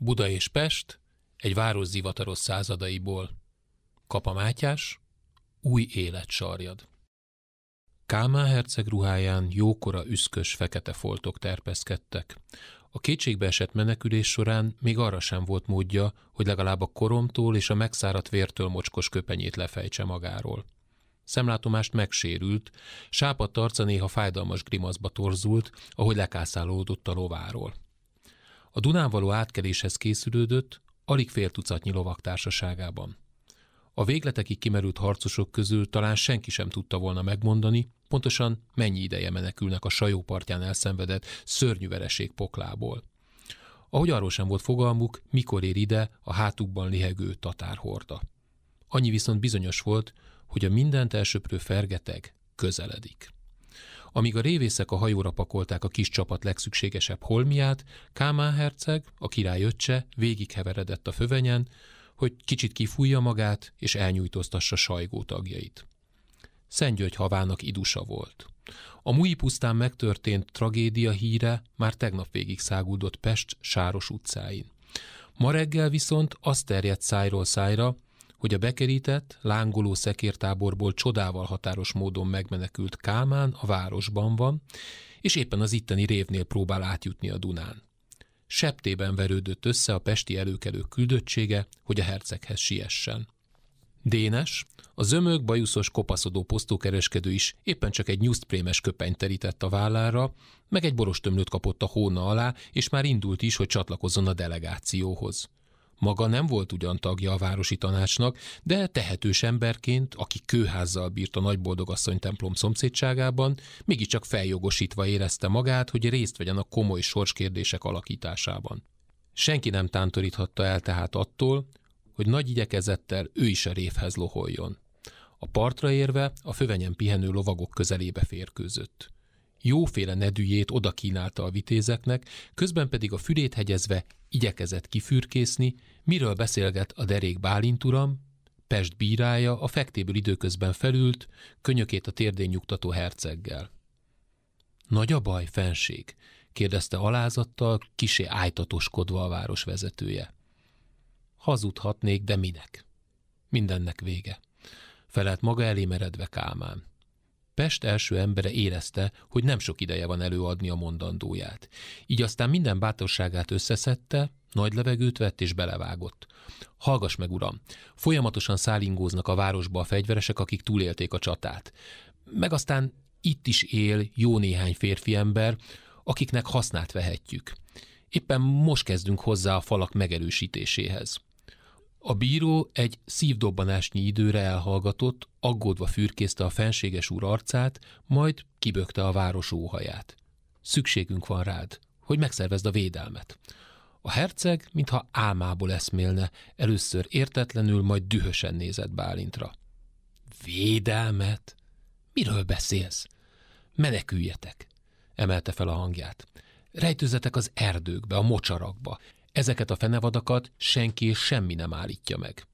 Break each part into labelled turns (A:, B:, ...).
A: Buda és Pest egy város zivataros századaiból. Kapa Mátyás, új élet sarjad. Kálmán herceg ruháján jókora üszkös fekete foltok terpeszkedtek. A kétségbeesett menekülés során még arra sem volt módja, hogy legalább a koromtól és a megszáradt vértől mocskos köpenyét lefejtse magáról. Szemlátomást megsérült, sápadt arca néha fájdalmas grimaszba torzult, ahogy lekászálódott a lováról. A Dunán való átkeléshez készülődött, alig fél tucatnyi lovak társaságában. A végletekig kimerült harcosok közül talán senki sem tudta volna megmondani, pontosan mennyi ideje menekülnek a sajó partján elszenvedett szörnyű vereség poklából. Ahogy arról sem volt fogalmuk, mikor ér ide a hátukban lihegő tatárhorda. Annyi viszont bizonyos volt, hogy a mindent elsöprő fergeteg közeledik. Amíg a révészek a hajóra pakolták a kis csapat legszükségesebb holmiát, Kámán herceg, a király öccse végigheveredett a fövenyen, hogy kicsit kifújja magát és elnyújtóztassa sajgó tagjait. Szentgyörgy havának idusa volt. A Mui pusztán megtörtént tragédia híre már tegnap végig száguldott Pest sáros utcáin. Ma reggel viszont azt terjedt szájról szájra, hogy a bekerített, lángoló szekértáborból csodával határos módon megmenekült Kálmán a városban van, és éppen az itteni révnél próbál átjutni a Dunán. Septében verődött össze a pesti előkelők küldöttsége, hogy a herceghez siessen. Dénes, a zömög, bajuszos, kopaszodó posztókereskedő is éppen csak egy nyusztprémes köpenyt terített a vállára, meg egy borostömlőt kapott a hóna alá, és már indult is, hogy csatlakozzon a delegációhoz. Maga nem volt ugyan tagja a városi tanácsnak, de tehetős emberként, aki kőházzal bírt a nagyboldogasszony templom szomszédságában, mégiscsak feljogosítva érezte magát, hogy részt vegyen a komoly sorskérdések alakításában. Senki nem tántoríthatta el tehát attól, hogy nagy igyekezettel ő is a révhez loholjon. A partra érve a fövenyen pihenő lovagok közelébe férkőzött. Jóféle nedűjét oda kínálta a vitézeknek, közben pedig a fülét hegyezve igyekezett kifürkészni, miről beszélget a derék Bálint uram, Pest bírája a fektéből időközben felült, könyökét a térdén nyugtató herceggel. Nagy a baj, fenség? kérdezte alázattal, kisé ájtatoskodva a város vezetője. Hazudhatnék, de minek? Mindennek vége. Felelt maga elé meredve Kálmán. Pest első embere érezte, hogy nem sok ideje van előadni a mondandóját. Így aztán minden bátorságát összeszedte, nagy levegőt vett és belevágott. Hallgass meg, uram! Folyamatosan szállingóznak a városba a fegyveresek, akik túlélték a csatát. Meg aztán itt is él jó néhány férfi ember, akiknek hasznát vehetjük. Éppen most kezdünk hozzá a falak megerősítéséhez. A bíró egy szívdobbanásnyi időre elhallgatott, aggódva fürkészte a fenséges úr arcát, majd kibökte a város óhaját. Szükségünk van rád, hogy megszervezd a védelmet. A herceg, mintha álmából eszmélne, először értetlenül, majd dühösen nézett Bálintra. Védelmet? Miről beszélsz? Meneküljetek! emelte fel a hangját. Rejtőzetek az erdőkbe, a mocsarakba. Ezeket a fenevadakat senki és semmi nem állítja meg.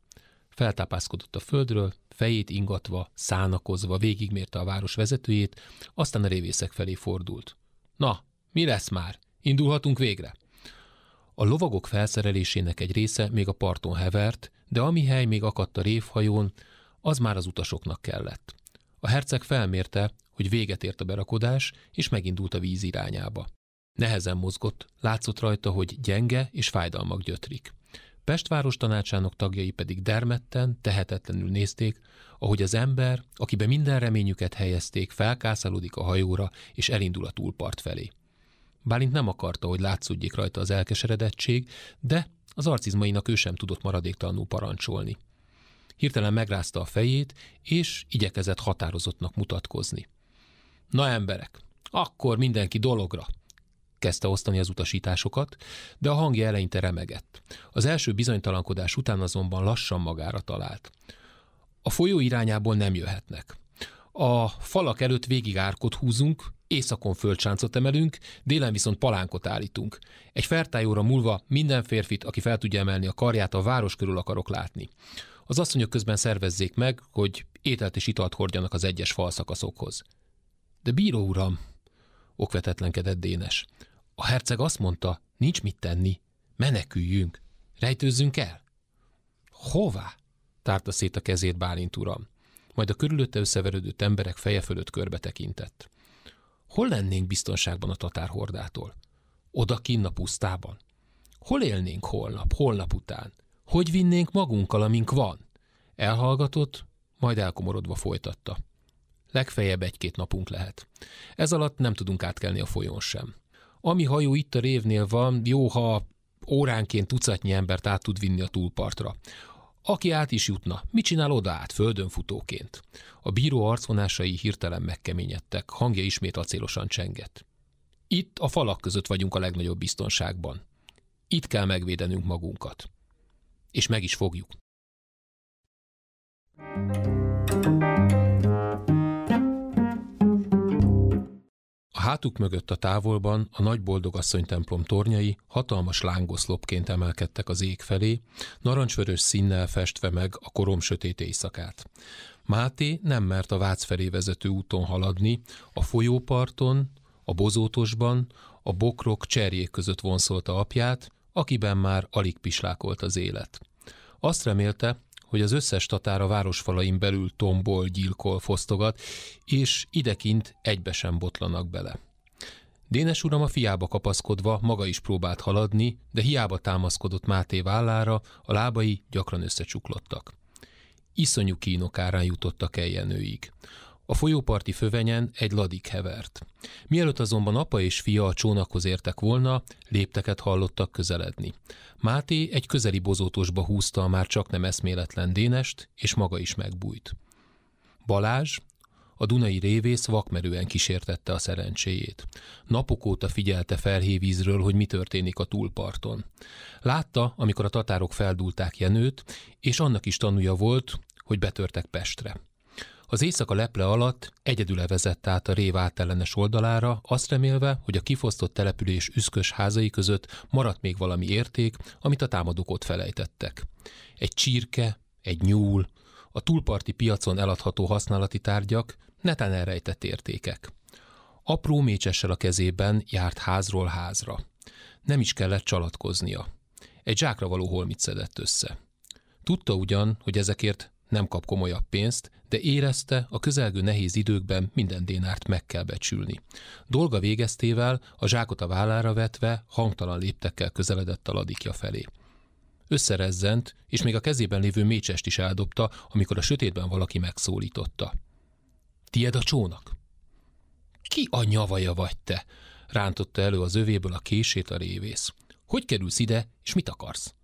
A: Feltápászkodott a földről, fejét ingatva, szánakozva végigmérte a város vezetőjét, aztán a révészek felé fordult. Na, mi lesz már? Indulhatunk végre? A lovagok felszerelésének egy része még a parton hevert, de ami hely még akadt a révhajón, az már az utasoknak kellett. A herceg felmérte, hogy véget ért a berakodás, és megindult a víz irányába. Nehezen mozgott, látszott rajta, hogy gyenge és fájdalmak gyötrik. Pest város tanácsának tagjai pedig dermedten, tehetetlenül nézték, ahogy az ember, akibe minden reményüket helyezték, felkászálódik a hajóra és elindul a túlpart felé. Bálint nem akarta, hogy látszódjék rajta az elkeseredettség, de az arcizmainak ő sem tudott maradéktalanul parancsolni. Hirtelen megrázta a fejét, és igyekezett határozottnak mutatkozni. Na emberek, akkor mindenki dologra! Kezdte osztani az utasításokat, de a hangja eleinte remegett. Az első bizonytalankodás után azonban lassan magára talált. A folyó irányából nem jöhetnek. A falak előtt végig árkot húzunk, északon földsáncot emelünk, délen viszont palánkot állítunk. Egy fertájóra múlva minden férfit, aki fel tudja emelni a karját, a város körül akarok látni. Az asszonyok közben szervezzék meg, hogy ételt és italt hordjanak az egyes falszakaszokhoz. De bíró uram, okvetetlenkedett Dénes. A herceg azt mondta, nincs mit tenni. Meneküljünk! Rejtőzzünk el! Hová? tárta szét a kezét Bálint uram. Majd a körülötte összeverődött emberek feje fölött körbe tekintett. Hol lennénk biztonságban a tatárhordától? Oda kinn a pusztában? Hol élnénk holnap, holnap után? Hogy vinnénk magunkkal, amink van? Elhallgatott, majd elkomorodva folytatta. Legfeljebb egy-két napunk lehet. Ez alatt nem tudunk átkelni a folyón sem. Ami hajó itt a révnél van, jó, ha óránként tucatnyi embert át tud vinni a túlpartra. Aki át is jutna, mit csinál oda át, földön futóként? A bíró arcvonásai hirtelen megkeményedtek, hangja ismét acélosan csengett. Itt a falak között vagyunk a legnagyobb biztonságban. Itt kell megvédenünk magunkat. És meg is fogjuk. A hátuk mögött a távolban a nagy boldogasszony templom tornyai hatalmas lángoszlopként emelkedtek az ég felé, narancsvörös színnel festve meg a korom sötét éjszakát. Máté nem mert a Vác felé vezető úton haladni, a folyóparton, a bozótosban, a bokrok cserjék között vonszolta apját, akiben már alig pislákolt az élet. Azt remélte, hogy az összes tatár a városfalain belül tombol, gyilkol, fosztogat, és idekint egybe sem botlanak bele. Dénes uram a fiába kapaszkodva maga is próbált haladni, de hiába támaszkodott Máté vállára, a lábai gyakran összecsuklottak. Iszonyú kínok árán jutottak eljenőig. A folyóparti fövenyen egy ladik hevert. Mielőtt azonban apa és fia a csónakhoz értek volna, lépteket hallottak közeledni. Máté egy közeli bozótosba húzta a már csak nem eszméletlen Dénest, és maga is megbújt. Balázs, a Dunai révész vakmerően kísértette a szerencséjét. Napok óta figyelte felhévízről, hogy mi történik a túlparton. Látta, amikor a tatárok feldúlták Jenőt, és annak is tanúja volt, hogy betörtek Pestre. Az éjszaka leple alatt egyedül vezette át a rév átellenes oldalára, azt remélve, hogy a kifosztott település üszkös házai között maradt még valami érték, amit a támadók ott felejtettek. Egy csirke, egy nyúl, a túlparti piacon eladható használati tárgyak, neten elrejtett értékek. Apró mécsessel a kezében járt házról házra. Nem is kellett csalatkoznia. Egy zsákra való holmit szedett össze. Tudta ugyan, hogy ezekért nem kap komolyabb pénzt, de érezte, a közelgő nehéz időkben minden dénárt meg kell becsülni. Dolga végeztével, a zsákot a vállára vetve, hangtalan léptekkel közeledett a ladikja felé. Összerezzent, és még a kezében lévő mécsest is eldobta, amikor a sötétben valaki megszólította. Tied a csónak? Ki a nyavaja vagy te? rántotta elő az övéből a kését a révész. Hogy kerülsz ide, és mit akarsz?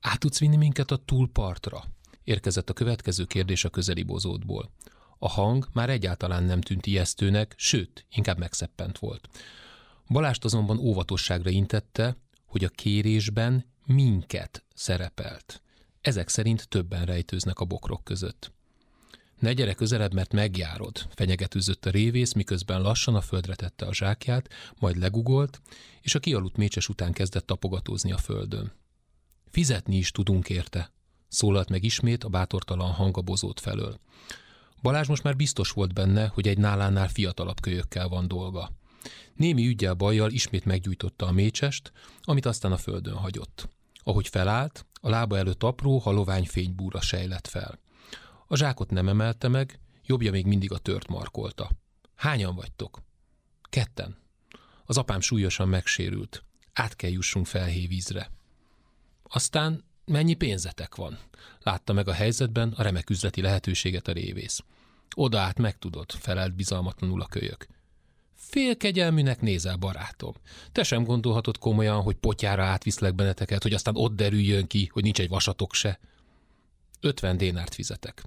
A: Át tudsz vinni minket a túlpartra? Érkezett a következő kérdés a közeli bozótból. A hang már egyáltalán nem tűnt ijesztőnek, sőt, inkább megszeppent volt. Balást azonban óvatosságra intette, hogy a kérésben minket szerepelt. Ezek szerint többen rejtőznek a bokrok között. Ne gyere közelebb, mert megjárod, fenyegetőzött a révész, miközben lassan a földre tette a zsákját, majd legugolt, és a kialudt mécses után kezdett tapogatózni a földön. Fizetni is tudunk érte, szólalt meg ismét a bátortalan hang a felől. Balázs most már biztos volt benne, hogy egy nálánál fiatalabb kölyökkel van dolga. Némi ügyel bajjal ismét meggyújtotta a mécsest, amit aztán a földön hagyott. Ahogy felállt, a lába előtt apró, halovány fénybúra sejlett fel. A zsákot nem emelte meg, jobbja még mindig a tört markolta. Hányan vagytok? Ketten. Az apám súlyosan megsérült. Át kell jussunk felhévízre. Aztán Mennyi pénzetek van? Látta meg a helyzetben a remek üzleti lehetőséget a révész. Oda át megtudod, felelt bizalmatlanul a kölyök. Félkegyelműnek nézel, barátom. Te sem gondolhatod komolyan, hogy potyára átviszlek benneteket, hogy aztán ott derüljön ki, hogy nincs egy vasatok se. Ötven dénárt fizetek.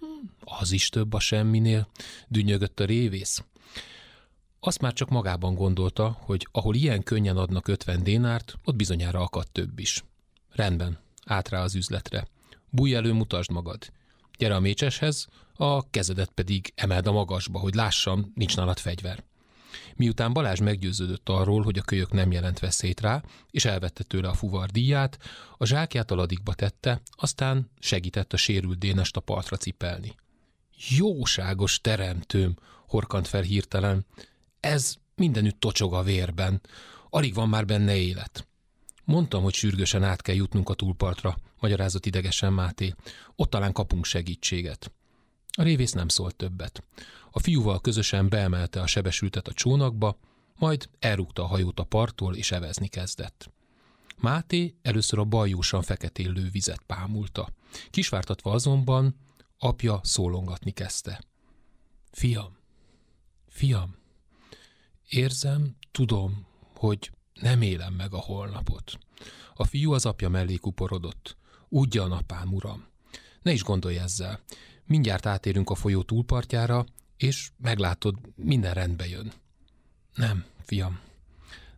A: Hm, az is több a semminél, dünnyögött a révész. Azt már csak magában gondolta, hogy ahol ilyen könnyen adnak ötven dénárt, ott bizonyára akad több is. Rendben, át rá az üzletre. Bújj elő, mutasd magad. Gyere a mécseshez, a kezedet pedig emeld a magasba, hogy lássam, nincs nálad fegyver. Miután Balázs meggyőződött arról, hogy a kölyök nem jelent veszélyt rá, és elvette tőle a fuvar díját, a zsákját a tette, aztán segített a sérült dénest a partra cipelni. Jóságos teremtőm, horkant fel hirtelen. Ez mindenütt tocsog a vérben. Alig van már benne élet. Mondtam, hogy sürgősen át kell jutnunk a túlpartra, magyarázott idegesen Máté. Ott talán kapunk segítséget. A révész nem szólt többet. A fiúval közösen beemelte a sebesültet a csónakba, majd elrúgta a hajót a parttól, és evezni kezdett. Máté először a bajósan feketélő vizet pámulta. Kisvártatva azonban apja szólongatni kezdte. Fiam, fiam, érzem, tudom, hogy nem élem meg a holnapot. A fiú az apja mellé kuporodott. Ugyan, apám, uram. Ne is gondolj ezzel. Mindjárt átérünk a folyó túlpartjára, és meglátod, minden rendbe jön. Nem, fiam.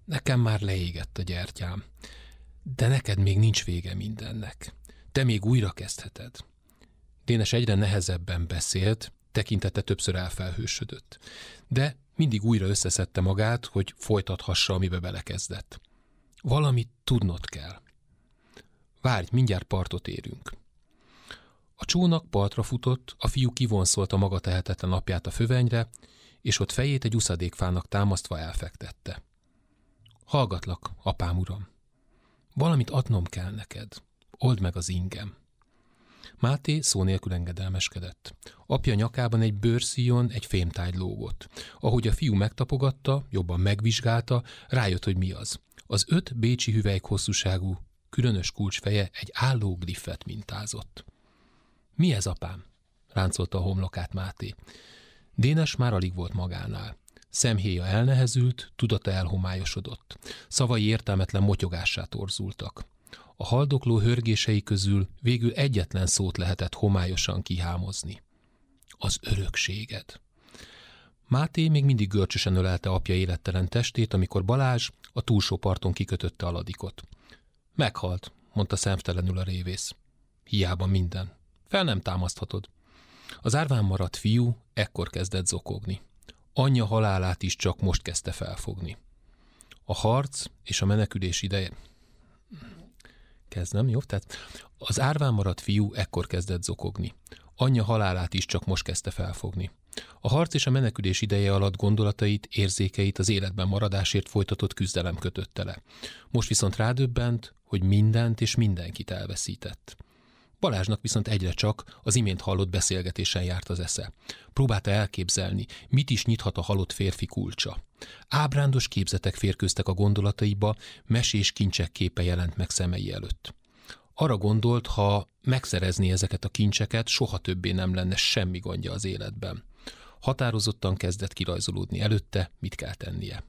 A: Nekem már leégett a gyertyám. De neked még nincs vége mindennek. Te még újra kezdheted. Dénes egyre nehezebben beszélt, tekintete többször elfelhősödött. De mindig újra összeszedte magát, hogy folytathassa, amibe belekezdett. Valamit tudnod kell. Várj, mindjárt partot érünk. A csónak partra futott, a fiú kivonszolt a maga tehetetlen apját a fövenyre, és ott fejét egy uszadékfának támasztva elfektette. Hallgatlak, apám uram. Valamit adnom kell neked. Old meg az ingem. Máté szó nélkül engedelmeskedett. Apja nyakában egy bőrszíjon egy fémtáj lógott. Ahogy a fiú megtapogatta, jobban megvizsgálta, rájött, hogy mi az. Az öt bécsi hüvelyk hosszúságú, különös kulcsfeje egy álló gliffet mintázott. Mi ez, apám? ráncolta a homlokát Máté. Dénes már alig volt magánál. Szemhéja elnehezült, tudata elhomályosodott. Szavai értelmetlen motyogássá torzultak. A haldokló hörgései közül végül egyetlen szót lehetett homályosan kihámozni. Az örökséged. Máté még mindig görcsösen ölelte apja élettelen testét, amikor Balázs a túlsó parton kikötötte a ladikot. Meghalt, mondta szemtelenül a révész. Hiába minden. Fel nem támaszthatod. Az árván maradt fiú ekkor kezdett zokogni. Anyja halálát is csak most kezdte felfogni. A harc és a menekülés ideje... Kezdem, jó? Tehát az árván maradt fiú ekkor kezdett zokogni. Anyja halálát is csak most kezdte felfogni. A harc és a menekülés ideje alatt gondolatait, érzékeit az életben maradásért folytatott küzdelem kötötte le. Most viszont rádöbbent, hogy mindent és mindenkit elveszített. Balázsnak viszont egyre csak az imént hallott beszélgetésen járt az esze. Próbálta elképzelni, mit is nyithat a halott férfi kulcsa. Ábrándos képzetek férkőztek a gondolataiba, mesés kincsek képe jelent meg szemei előtt. Arra gondolt, ha megszerezni ezeket a kincseket, soha többé nem lenne semmi gondja az életben. Határozottan kezdett kirajzolódni előtte, mit kell tennie.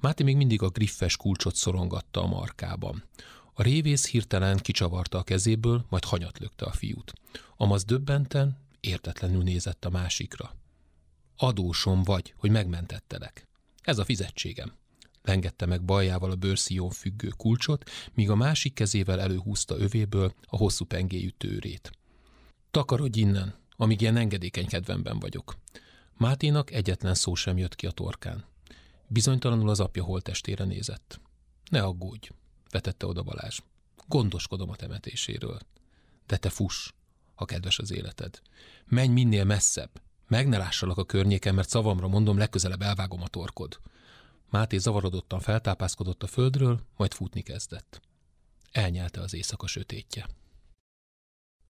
A: Máté még mindig a griffes kulcsot szorongatta a markában. A révész hirtelen kicsavarta a kezéből, majd hanyat lökte a fiút. Amaz döbbenten, értetlenül nézett a másikra. Adósom vagy, hogy megmentettelek. Ez a fizetségem. Lengette meg bajával a bőrszíjon függő kulcsot, míg a másik kezével előhúzta övéből a hosszú pengéjű tőrét. Takarodj innen, amíg ilyen engedékeny kedvemben vagyok. Máténak egyetlen szó sem jött ki a torkán. Bizonytalanul az apja holtestére nézett. Ne aggódj, vetette oda Balázs. Gondoskodom a temetéséről. De te fuss, ha kedves az életed. Menj minél messzebb. Meg ne lássalak a környéken, mert szavamra mondom, legközelebb elvágom a torkod. Máté zavarodottan feltápászkodott a földről, majd futni kezdett. Elnyelte az éjszaka sötétje.